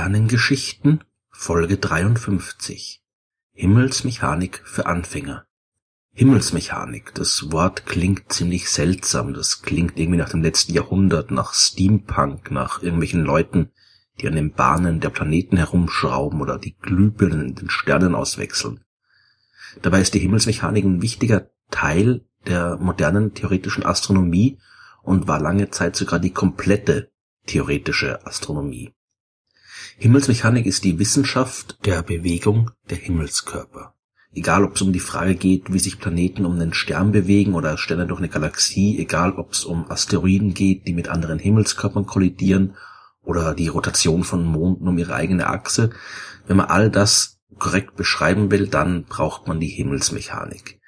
Sternengeschichten Folge 53 Himmelsmechanik für Anfänger Himmelsmechanik, das Wort klingt ziemlich seltsam, das klingt irgendwie nach dem letzten Jahrhundert, nach Steampunk, nach irgendwelchen Leuten, die an den Bahnen der Planeten herumschrauben oder die Glühbirnen in den Sternen auswechseln. Dabei ist die Himmelsmechanik ein wichtiger Teil der modernen theoretischen Astronomie und war lange Zeit sogar die komplette theoretische Astronomie. Himmelsmechanik ist die Wissenschaft der Bewegung der Himmelskörper. Egal, ob es um die Frage geht, wie sich Planeten um einen Stern bewegen oder Sterne durch eine Galaxie, egal, ob es um Asteroiden geht, die mit anderen Himmelskörpern kollidieren oder die Rotation von Monden um ihre eigene Achse. Wenn man all das korrekt beschreiben will, dann braucht man die Himmelsmechanik.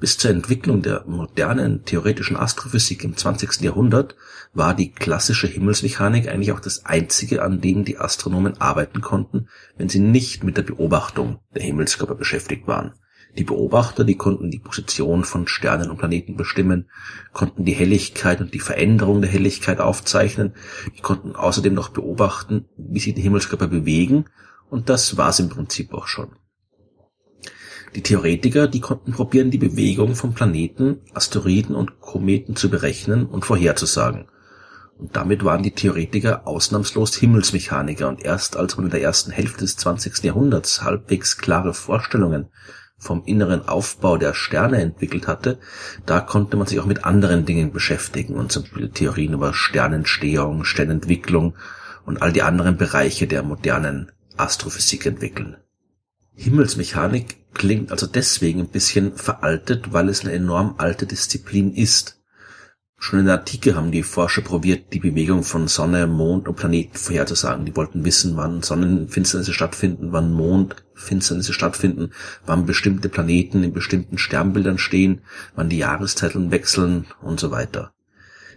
Bis zur Entwicklung der modernen theoretischen Astrophysik im 20. Jahrhundert war die klassische Himmelsmechanik eigentlich auch das einzige, an dem die Astronomen arbeiten konnten, wenn sie nicht mit der Beobachtung der Himmelskörper beschäftigt waren. Die Beobachter, die konnten die Position von Sternen und Planeten bestimmen, konnten die Helligkeit und die Veränderung der Helligkeit aufzeichnen, die konnten außerdem noch beobachten, wie sich die Himmelskörper bewegen, und das war's im Prinzip auch schon. Die Theoretiker, die konnten probieren, die Bewegung von Planeten, Asteroiden und Kometen zu berechnen und vorherzusagen. Und damit waren die Theoretiker ausnahmslos Himmelsmechaniker und erst als man in der ersten Hälfte des 20. Jahrhunderts halbwegs klare Vorstellungen vom inneren Aufbau der Sterne entwickelt hatte, da konnte man sich auch mit anderen Dingen beschäftigen und zum Beispiel Theorien über Sternentstehung, Sternentwicklung und all die anderen Bereiche der modernen Astrophysik entwickeln. Himmelsmechanik klingt also deswegen ein bisschen veraltet, weil es eine enorm alte Disziplin ist. Schon in der Antike haben die Forscher probiert, die Bewegung von Sonne, Mond und Planeten vorherzusagen. Die wollten wissen, wann Sonnenfinsternisse stattfinden, wann Mondfinsternisse stattfinden, wann bestimmte Planeten in bestimmten Sternbildern stehen, wann die Jahreszeiten wechseln und so weiter.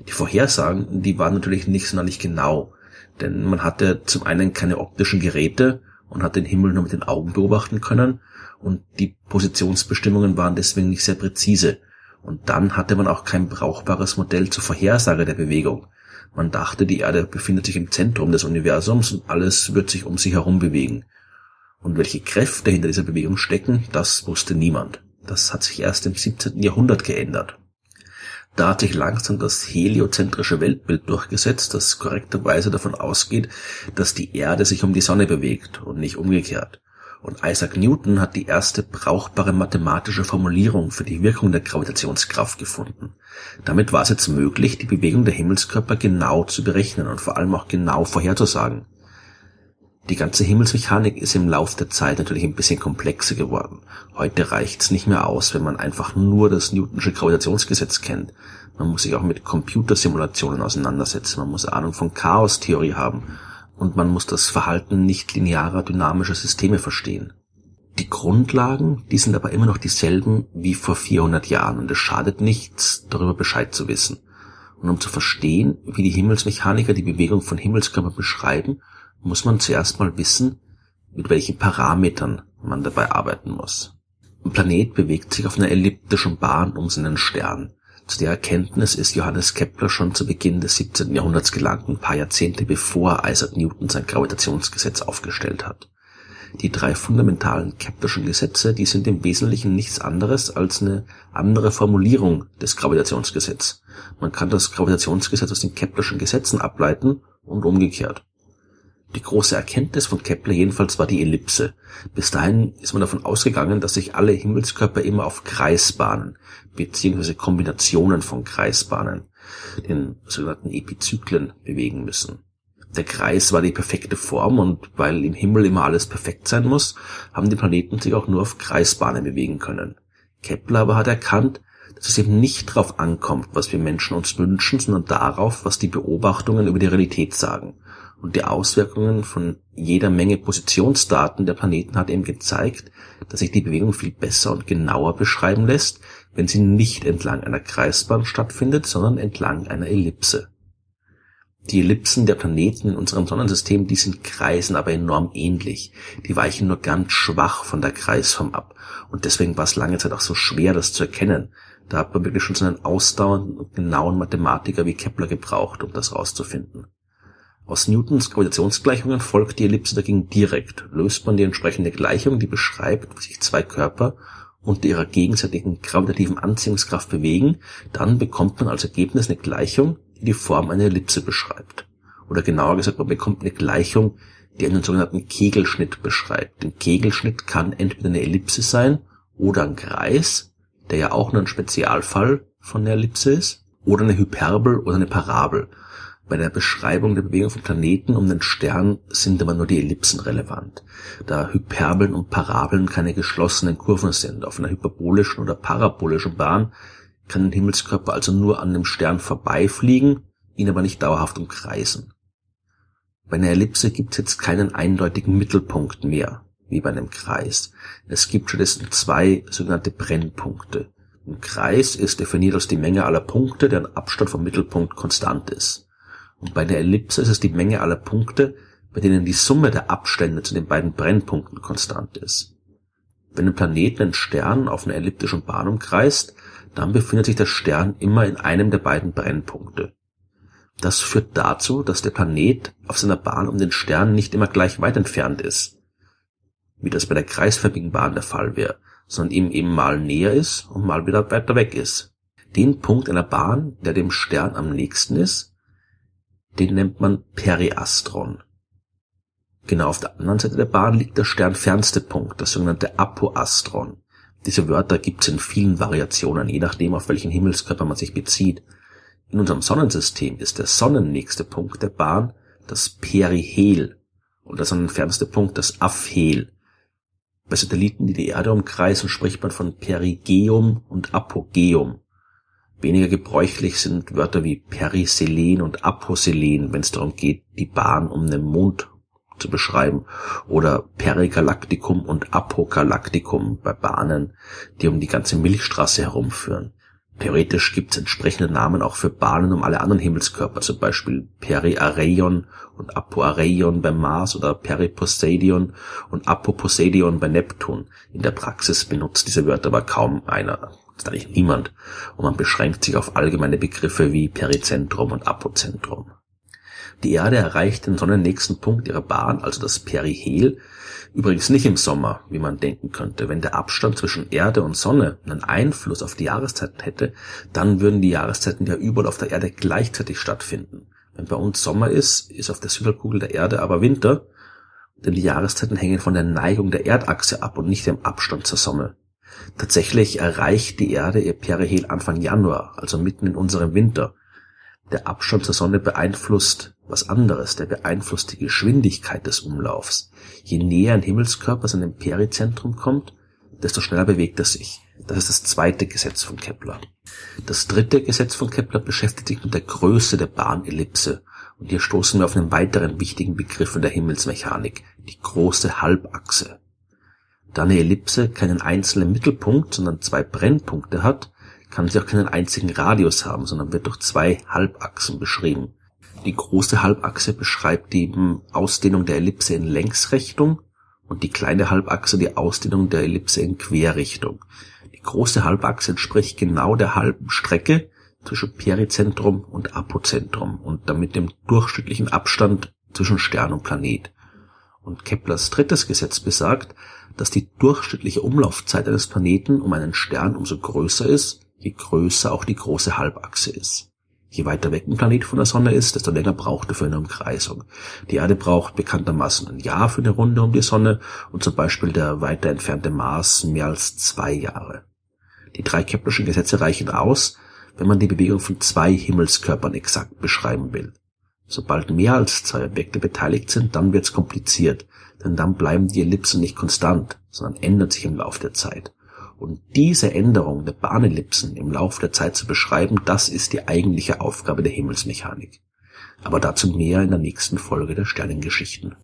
Die Vorhersagen, die waren natürlich nicht sonderlich genau, denn man hatte zum einen keine optischen Geräte und hat den Himmel nur mit den Augen beobachten können und die Positionsbestimmungen waren deswegen nicht sehr präzise. Und dann hatte man auch kein brauchbares Modell zur Vorhersage der Bewegung. Man dachte, die Erde befindet sich im Zentrum des Universums und alles wird sich um sie herum bewegen. Und welche Kräfte hinter dieser Bewegung stecken, das wusste niemand. Das hat sich erst im 17. Jahrhundert geändert. Da hat sich langsam das heliozentrische Weltbild durchgesetzt, das korrekterweise davon ausgeht, dass die Erde sich um die Sonne bewegt und nicht umgekehrt. Und Isaac Newton hat die erste brauchbare mathematische Formulierung für die Wirkung der Gravitationskraft gefunden. Damit war es jetzt möglich, die Bewegung der Himmelskörper genau zu berechnen und vor allem auch genau vorherzusagen. Die ganze Himmelsmechanik ist im Lauf der Zeit natürlich ein bisschen komplexer geworden. Heute reicht's nicht mehr aus, wenn man einfach nur das Newtonsche Gravitationsgesetz kennt. Man muss sich auch mit Computersimulationen auseinandersetzen, man muss Ahnung von Chaostheorie haben und man muss das Verhalten nicht linearer dynamischer Systeme verstehen. Die Grundlagen, die sind aber immer noch dieselben wie vor 400 Jahren und es schadet nichts, darüber Bescheid zu wissen. Und um zu verstehen, wie die Himmelsmechaniker die Bewegung von Himmelskörpern beschreiben, muss man zuerst mal wissen, mit welchen Parametern man dabei arbeiten muss. Ein Planet bewegt sich auf einer elliptischen Bahn um seinen Stern. Zu der Erkenntnis ist Johannes Kepler schon zu Beginn des 17. Jahrhunderts gelangt, ein paar Jahrzehnte bevor Isaac Newton sein Gravitationsgesetz aufgestellt hat. Die drei fundamentalen Keplerschen Gesetze, die sind im Wesentlichen nichts anderes als eine andere Formulierung des Gravitationsgesetzes. Man kann das Gravitationsgesetz aus den Keplerschen Gesetzen ableiten und umgekehrt. Die große Erkenntnis von Kepler jedenfalls war die Ellipse. Bis dahin ist man davon ausgegangen, dass sich alle Himmelskörper immer auf Kreisbahnen beziehungsweise Kombinationen von Kreisbahnen, den sogenannten Epizyklen, bewegen müssen. Der Kreis war die perfekte Form und weil im Himmel immer alles perfekt sein muss, haben die Planeten sich auch nur auf Kreisbahnen bewegen können. Kepler aber hat erkannt, dass es eben nicht darauf ankommt, was wir Menschen uns wünschen, sondern darauf, was die Beobachtungen über die Realität sagen und die Auswirkungen von jeder Menge Positionsdaten der Planeten hat eben gezeigt, dass sich die Bewegung viel besser und genauer beschreiben lässt, wenn sie nicht entlang einer Kreisbahn stattfindet, sondern entlang einer Ellipse. Die Ellipsen der Planeten in unserem Sonnensystem, die sind Kreisen aber enorm ähnlich. Die weichen nur ganz schwach von der Kreisform ab. Und deswegen war es lange Zeit auch so schwer, das zu erkennen. Da hat man wirklich schon so einen ausdauernden und genauen Mathematiker wie Kepler gebraucht, um das rauszufinden. Aus Newtons Gravitationsgleichungen folgt die Ellipse dagegen direkt. Löst man die entsprechende Gleichung, die beschreibt, wie sich zwei Körper unter ihrer gegenseitigen gravitativen Anziehungskraft bewegen, dann bekommt man als Ergebnis eine Gleichung, die die Form einer Ellipse beschreibt. Oder genauer gesagt, man bekommt eine Gleichung, die einen sogenannten Kegelschnitt beschreibt. Ein Kegelschnitt kann entweder eine Ellipse sein oder ein Kreis, der ja auch nur ein Spezialfall von der Ellipse ist, oder eine Hyperbel oder eine Parabel. Bei der Beschreibung der Bewegung von Planeten um den Stern sind aber nur die Ellipsen relevant, da Hyperbeln und Parabeln keine geschlossenen Kurven sind. Auf einer hyperbolischen oder parabolischen Bahn kann ein Himmelskörper also nur an dem Stern vorbeifliegen, ihn aber nicht dauerhaft umkreisen. Bei einer Ellipse gibt es jetzt keinen eindeutigen Mittelpunkt mehr, wie bei einem Kreis. Es gibt stattdessen zwei sogenannte Brennpunkte. Ein Kreis ist definiert als die Menge aller Punkte, deren Abstand vom Mittelpunkt konstant ist. Und bei der Ellipse ist es die Menge aller Punkte, bei denen die Summe der Abstände zu den beiden Brennpunkten konstant ist. Wenn ein Planet einen Stern auf einer elliptischen Bahn umkreist, dann befindet sich der Stern immer in einem der beiden Brennpunkte. Das führt dazu, dass der Planet auf seiner Bahn um den Stern nicht immer gleich weit entfernt ist, wie das bei der kreisförmigen Bahn der Fall wäre, sondern ihm eben mal näher ist und mal wieder weiter weg ist. Den Punkt einer Bahn, der dem Stern am nächsten ist, den nennt man Periastron. Genau auf der anderen Seite der Bahn liegt der sternfernste Punkt, das sogenannte Apoastron. Diese Wörter gibt es in vielen Variationen, je nachdem, auf welchen Himmelskörper man sich bezieht. In unserem Sonnensystem ist der sonnennächste Punkt der Bahn das Perihel und der sonnenfernste Punkt das Aphel. Bei Satelliten, die die Erde umkreisen, spricht man von Perigeum und Apogeum. Weniger gebräuchlich sind Wörter wie Periselen und Aposelen, wenn es darum geht, die Bahn um den Mond zu beschreiben, oder Perigalaktikum und Apogalaktikum bei Bahnen, die um die ganze Milchstraße herumführen. Theoretisch gibt es entsprechende Namen auch für Bahnen um alle anderen Himmelskörper, zum Beispiel Periareion und Apoareion beim Mars oder Periposeidion und Apoposeidion bei Neptun. In der Praxis benutzt diese Wörter aber kaum einer, ist eigentlich niemand, und man beschränkt sich auf allgemeine Begriffe wie Perizentrum und Apozentrum. Die Erde erreicht den sonnennächsten Punkt ihrer Bahn, also das Perihel, Übrigens nicht im Sommer, wie man denken könnte. Wenn der Abstand zwischen Erde und Sonne einen Einfluss auf die Jahreszeiten hätte, dann würden die Jahreszeiten ja überall auf der Erde gleichzeitig stattfinden. Wenn bei uns Sommer ist, ist auf der Südhalbkugel der Erde aber Winter, denn die Jahreszeiten hängen von der Neigung der Erdachse ab und nicht dem Abstand zur Sonne. Tatsächlich erreicht die Erde ihr Perihel Anfang Januar, also mitten in unserem Winter. Der Abstand zur Sonne beeinflusst was anderes, der beeinflusst die Geschwindigkeit des Umlaufs. Je näher ein Himmelskörper seinem Perizentrum kommt, desto schneller bewegt er sich. Das ist das zweite Gesetz von Kepler. Das dritte Gesetz von Kepler beschäftigt sich mit der Größe der Bahnellipse. Und hier stoßen wir auf einen weiteren wichtigen Begriff in der Himmelsmechanik, die große Halbachse. Da eine Ellipse keinen einzelnen Mittelpunkt, sondern zwei Brennpunkte hat, kann sie auch keinen einzigen Radius haben, sondern wird durch zwei Halbachsen beschrieben. Die große Halbachse beschreibt die Ausdehnung der Ellipse in Längsrichtung und die kleine Halbachse die Ausdehnung der Ellipse in Querrichtung. Die große Halbachse entspricht genau der halben Strecke zwischen Perizentrum und Apozentrum und damit dem durchschnittlichen Abstand zwischen Stern und Planet. Und Keplers drittes Gesetz besagt, dass die durchschnittliche Umlaufzeit eines Planeten um einen Stern umso größer ist, je größer auch die große Halbachse ist. Je weiter weg ein Planet von der Sonne ist, desto länger braucht er für eine Umkreisung. Die Erde braucht bekanntermaßen ein Jahr für eine Runde um die Sonne und zum Beispiel der weiter entfernte Mars mehr als zwei Jahre. Die drei Keplerschen Gesetze reichen aus, wenn man die Bewegung von zwei Himmelskörpern exakt beschreiben will. Sobald mehr als zwei Objekte beteiligt sind, dann wird's kompliziert, denn dann bleiben die Ellipsen nicht konstant, sondern ändern sich im Laufe der Zeit. Und diese Änderung der Bahnellipsen im Laufe der Zeit zu beschreiben, das ist die eigentliche Aufgabe der Himmelsmechanik. Aber dazu mehr in der nächsten Folge der Sternengeschichten.